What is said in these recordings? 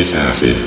this acid.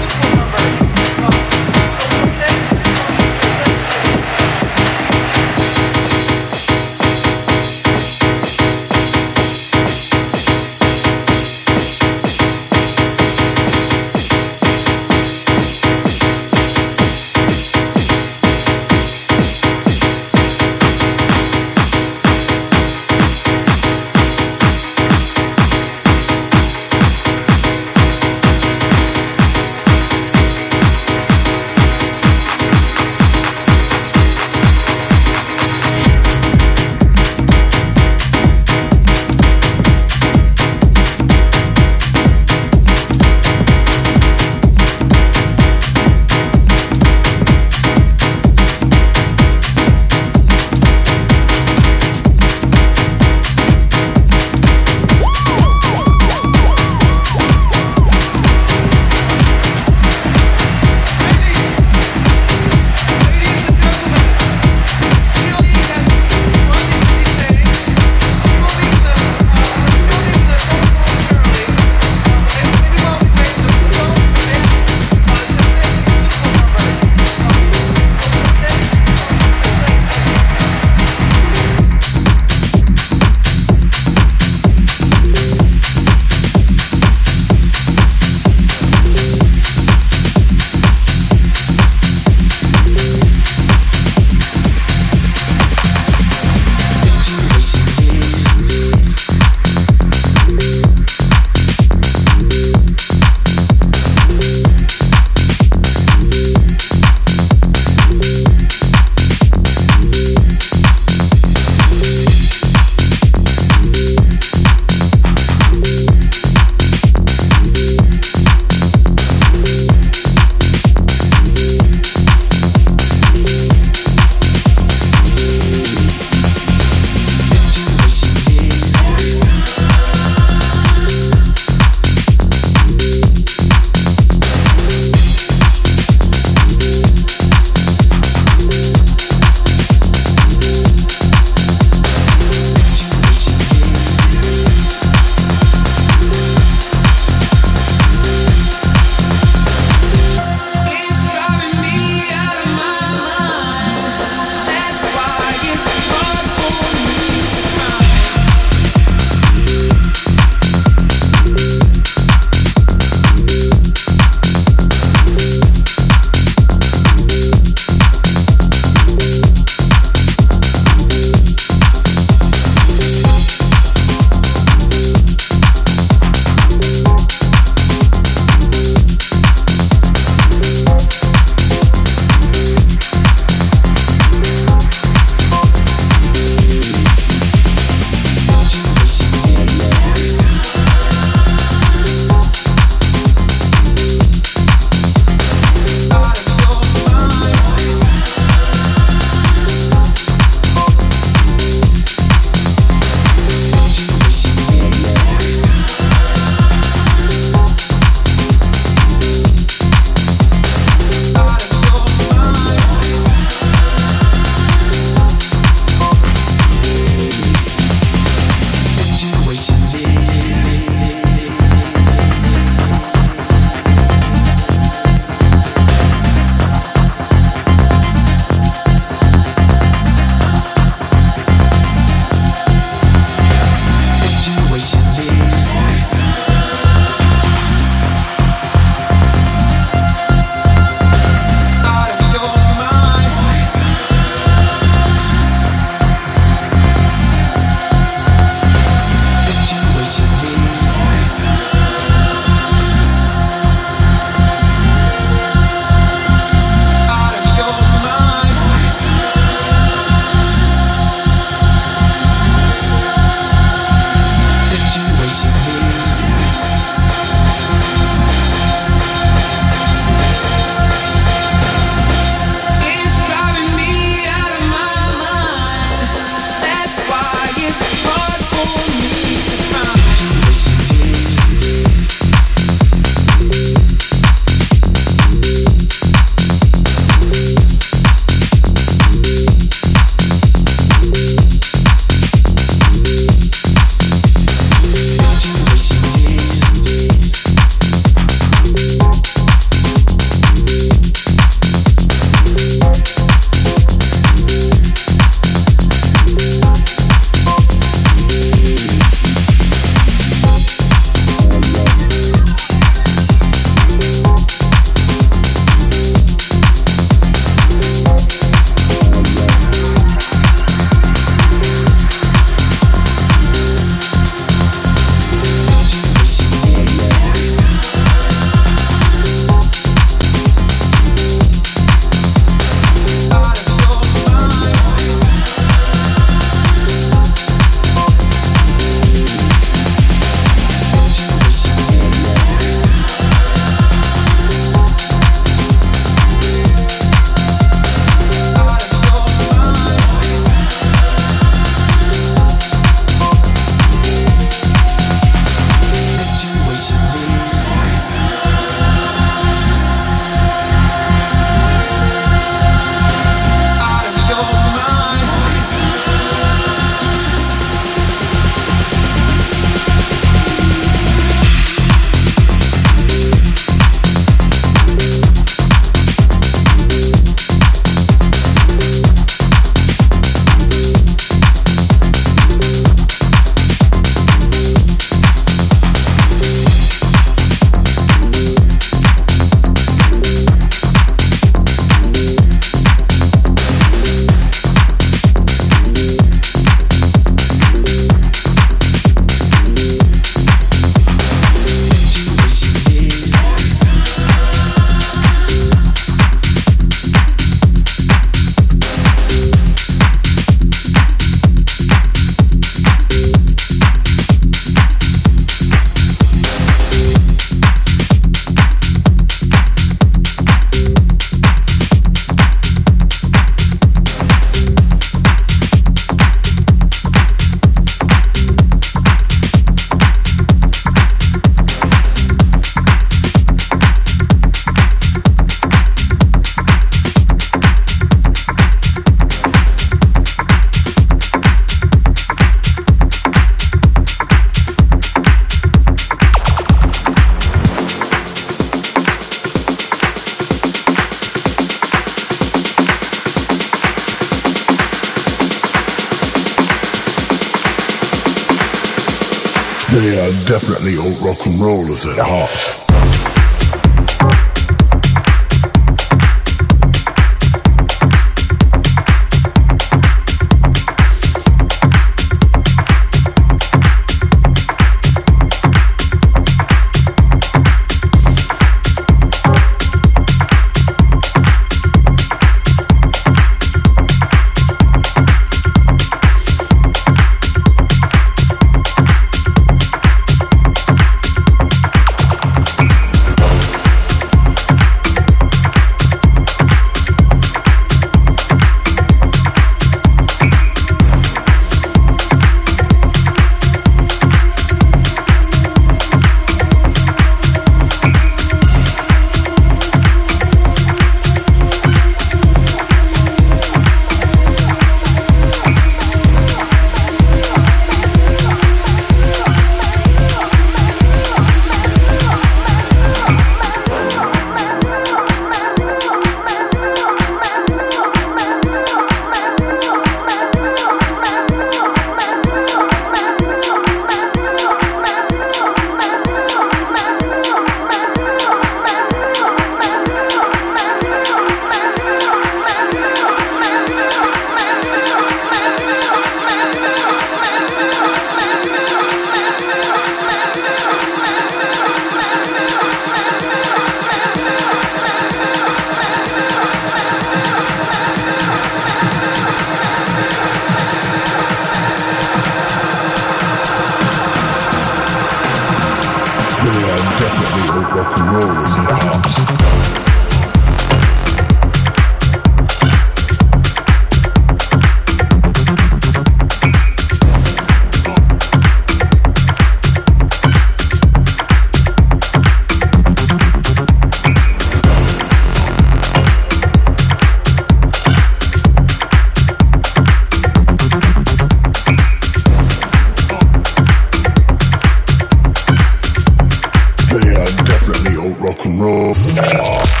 roll.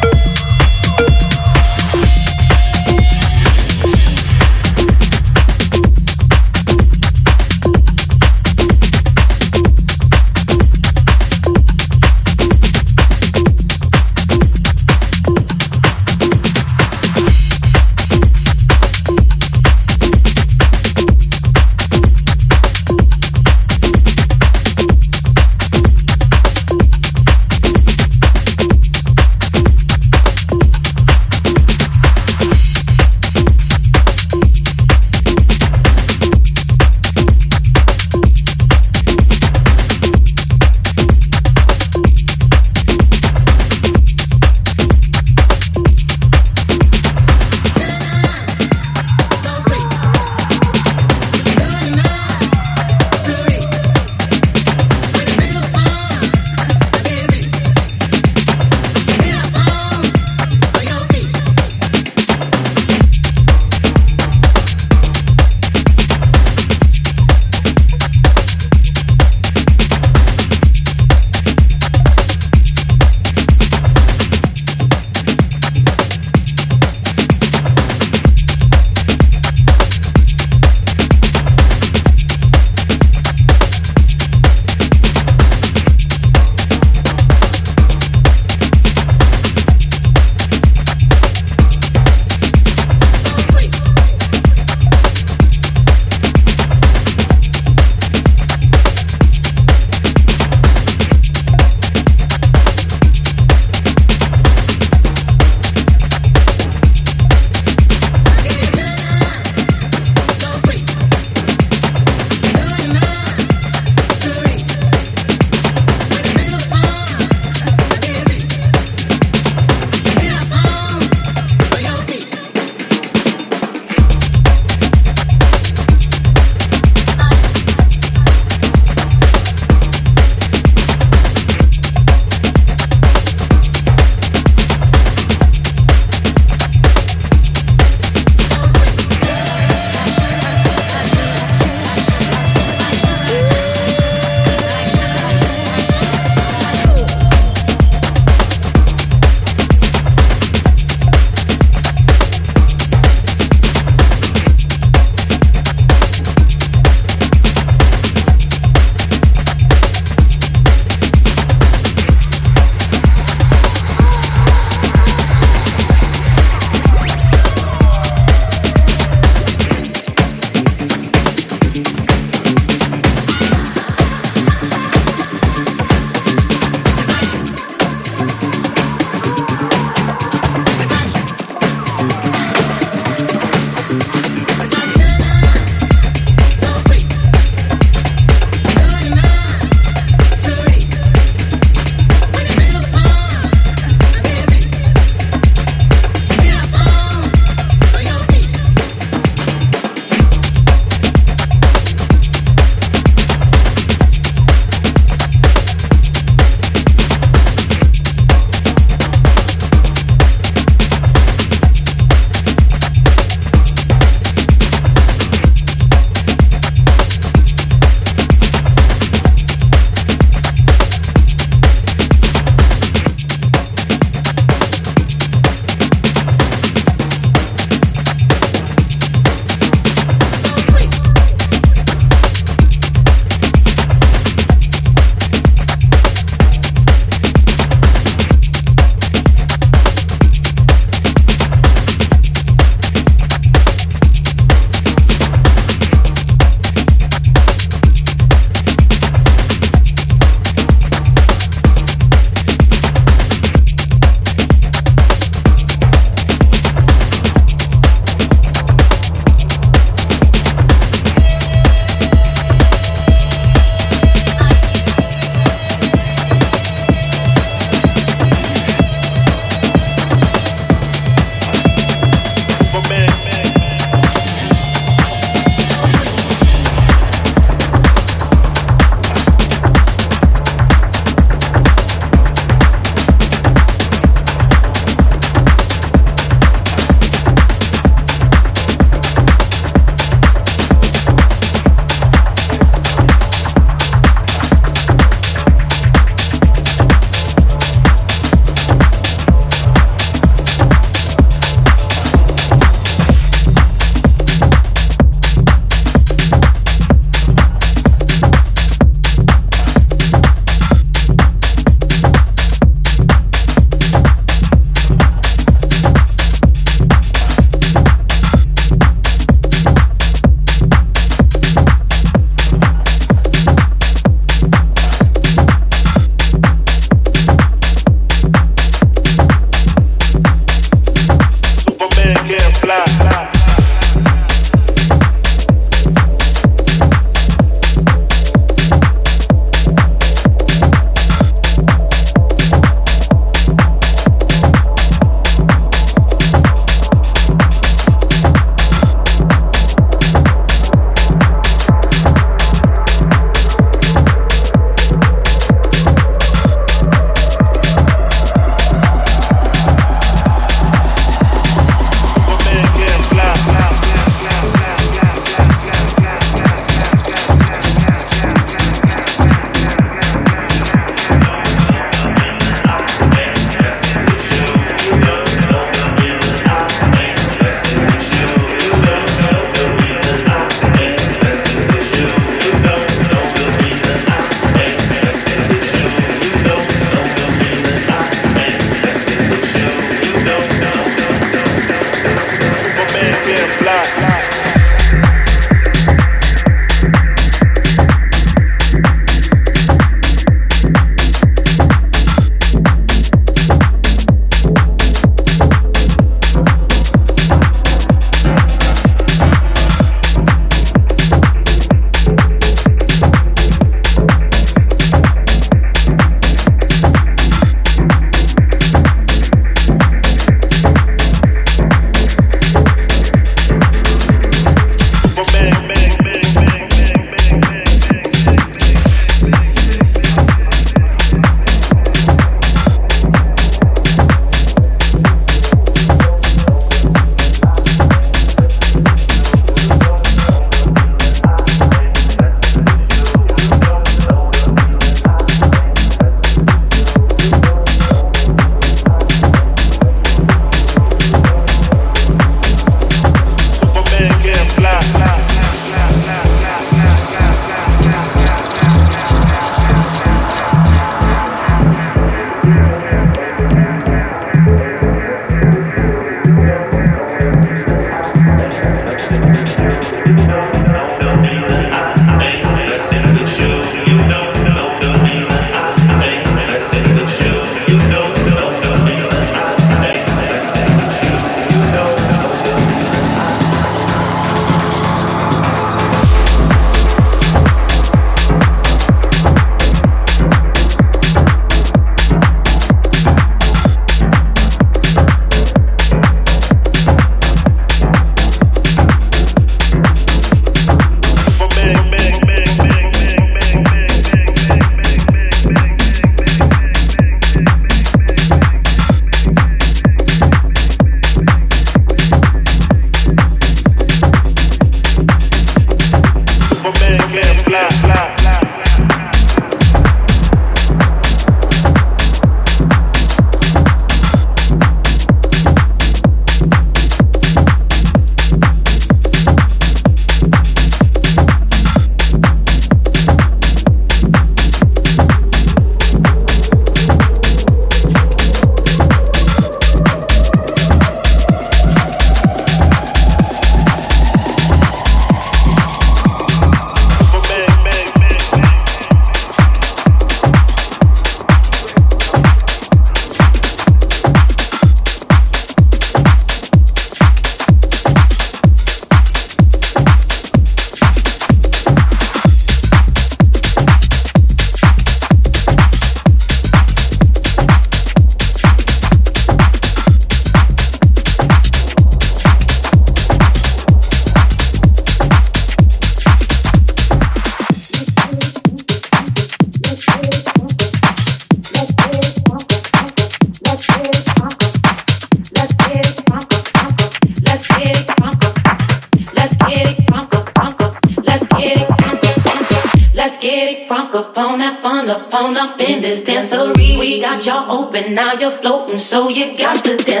you're open, now you're floating, so you got to dance.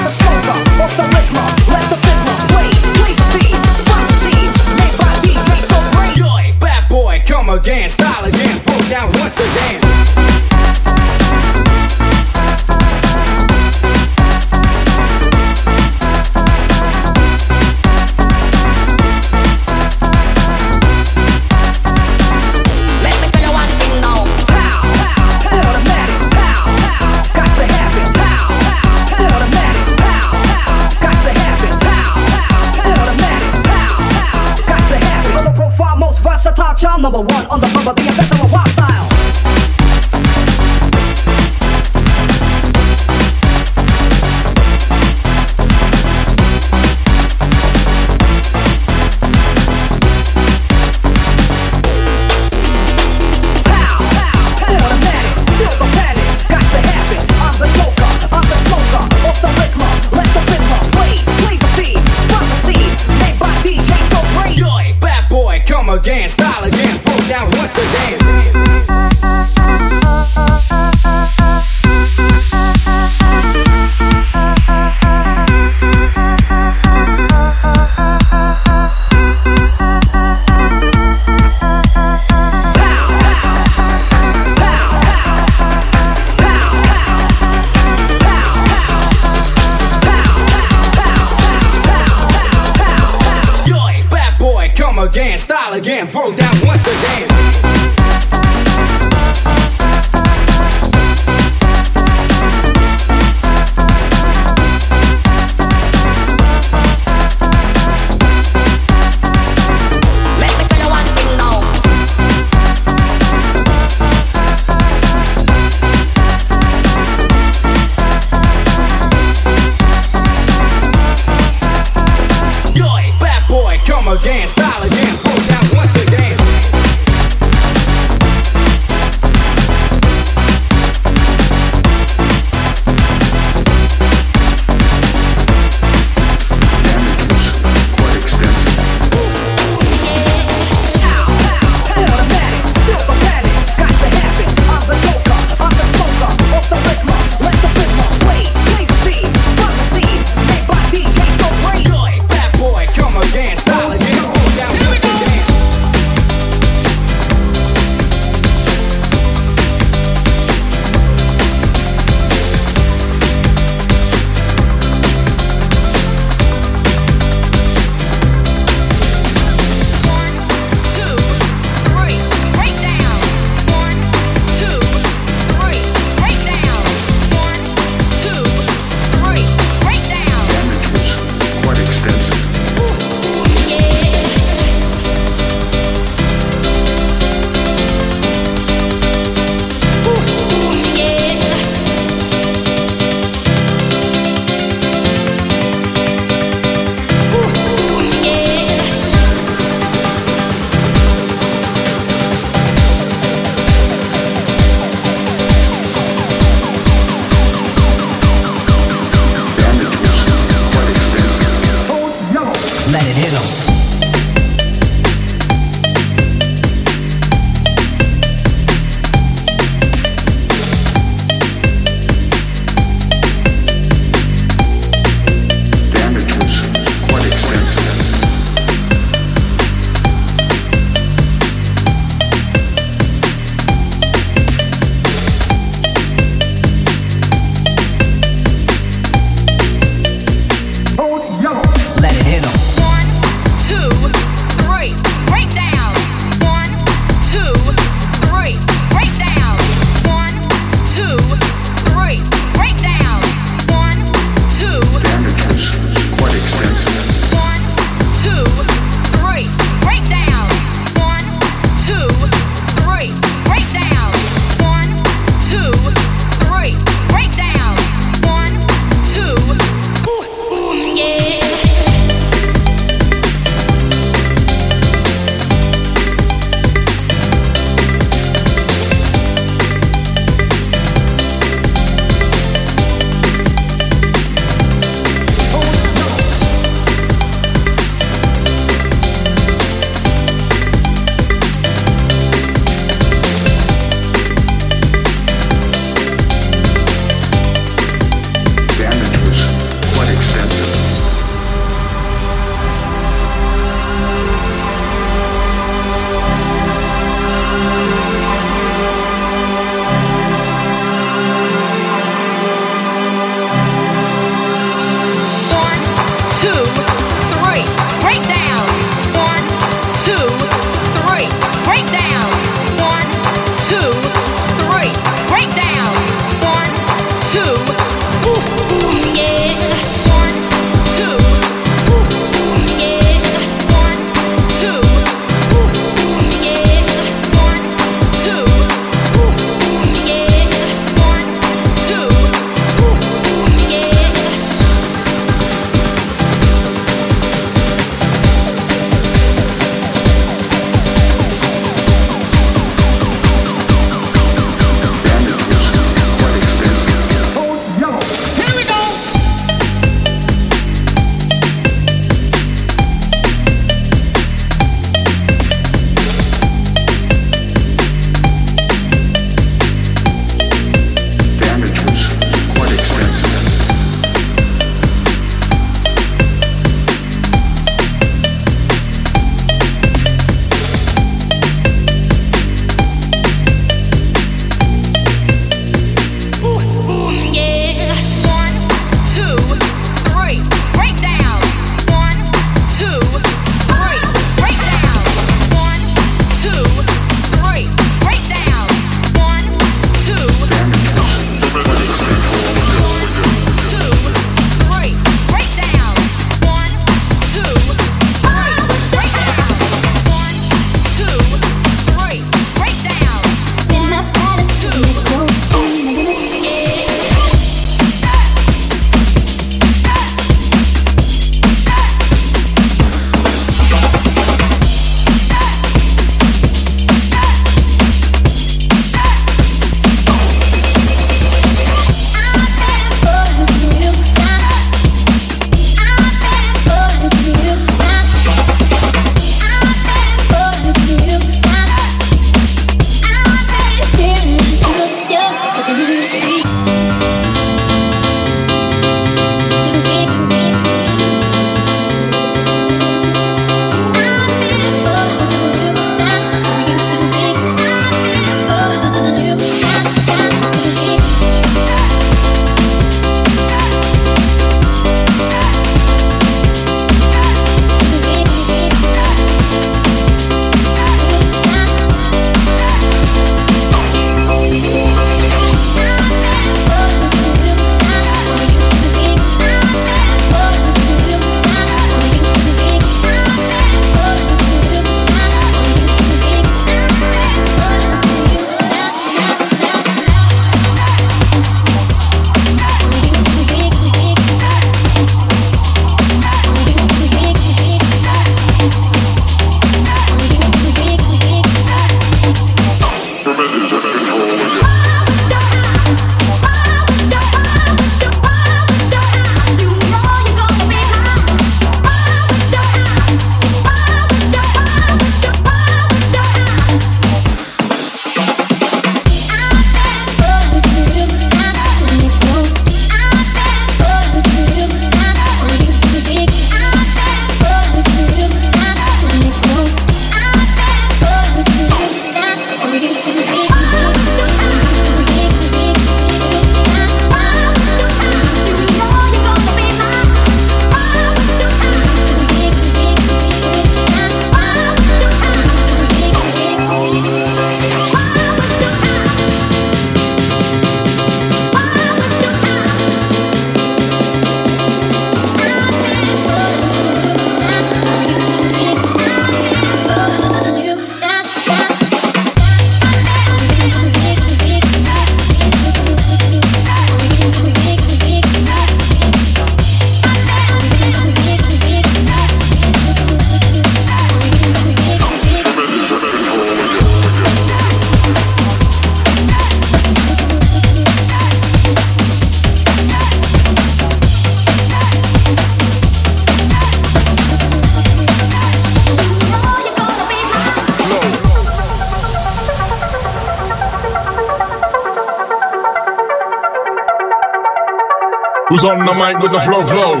who's on the mic with the flow flow.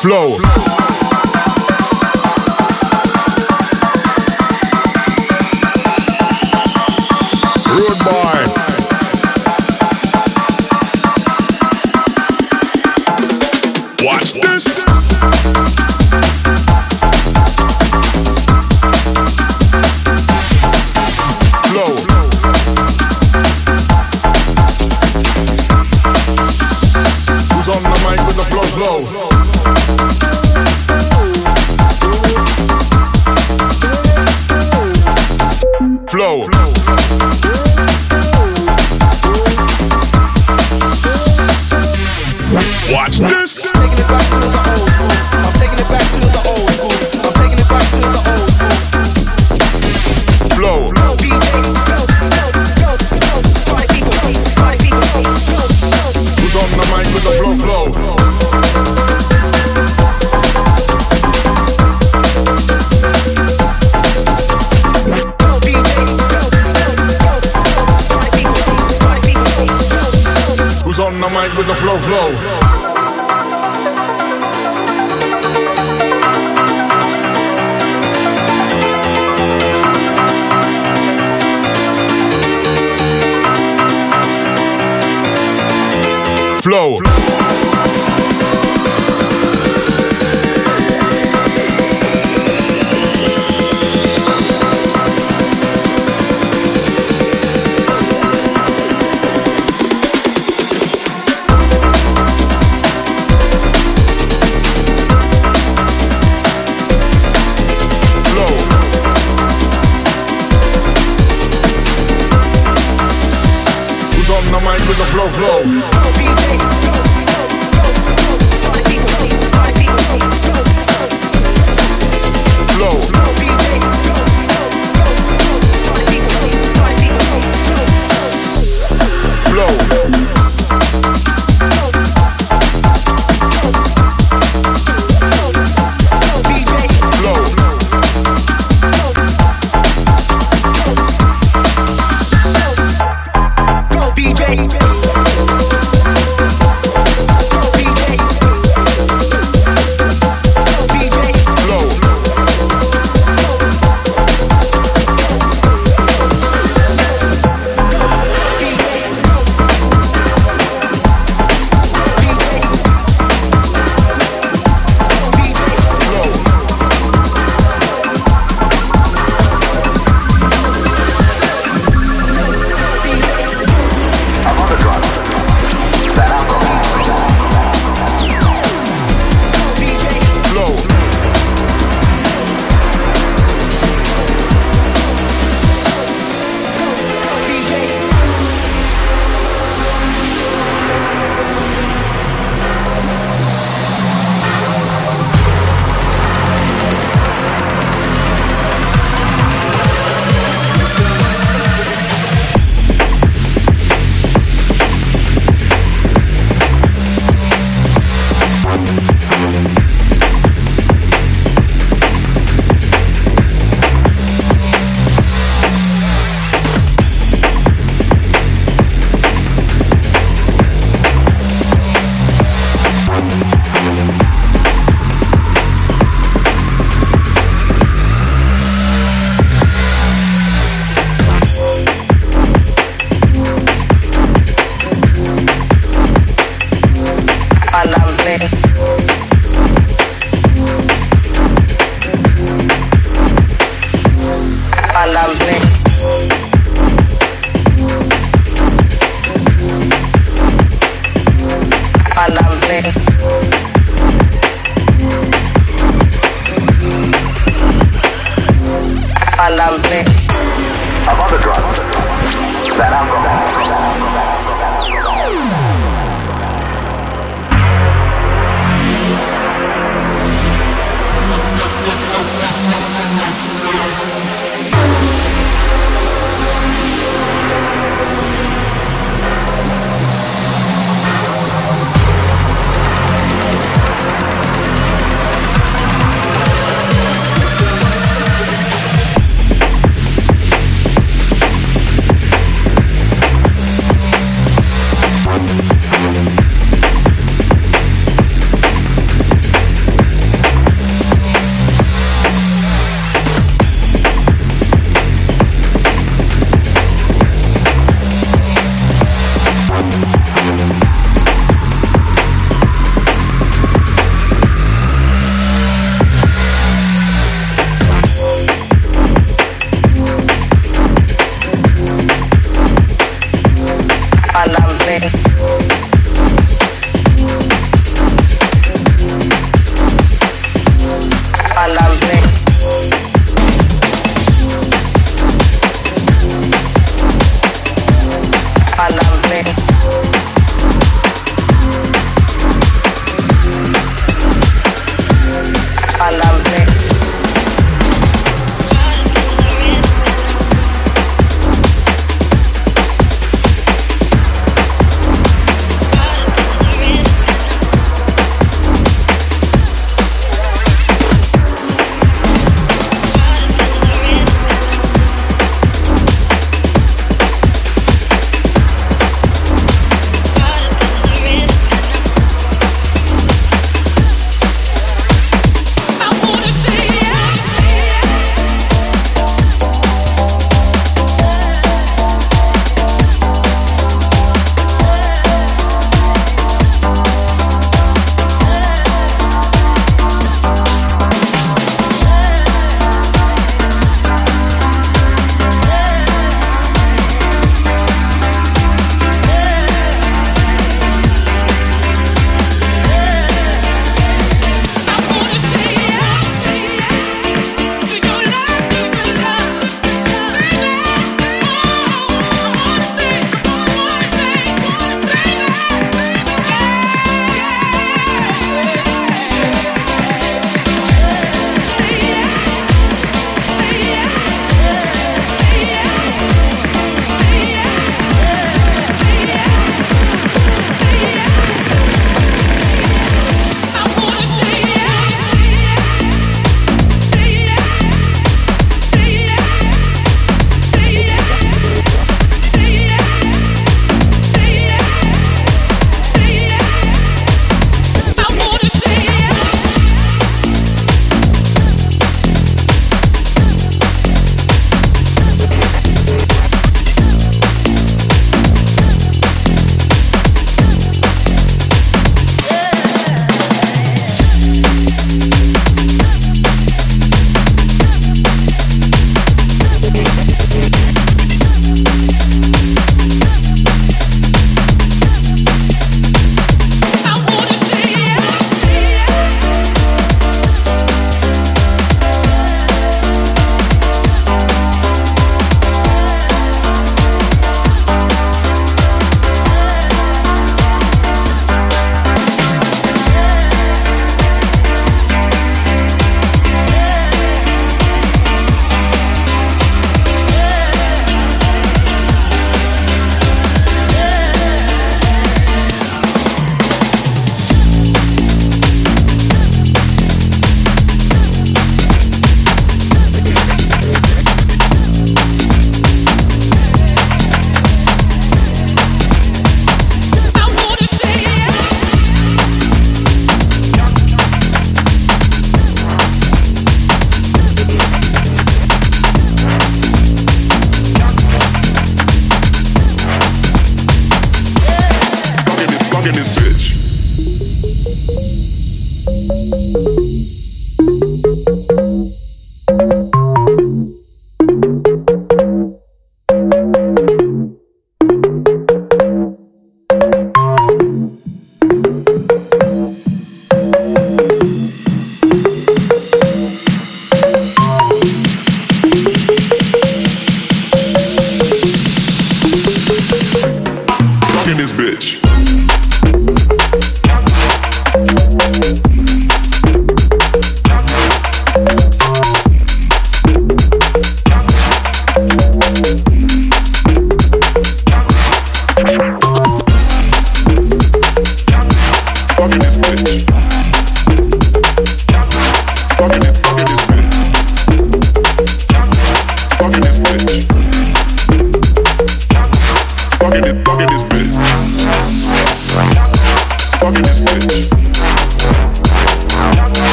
Flow. flow.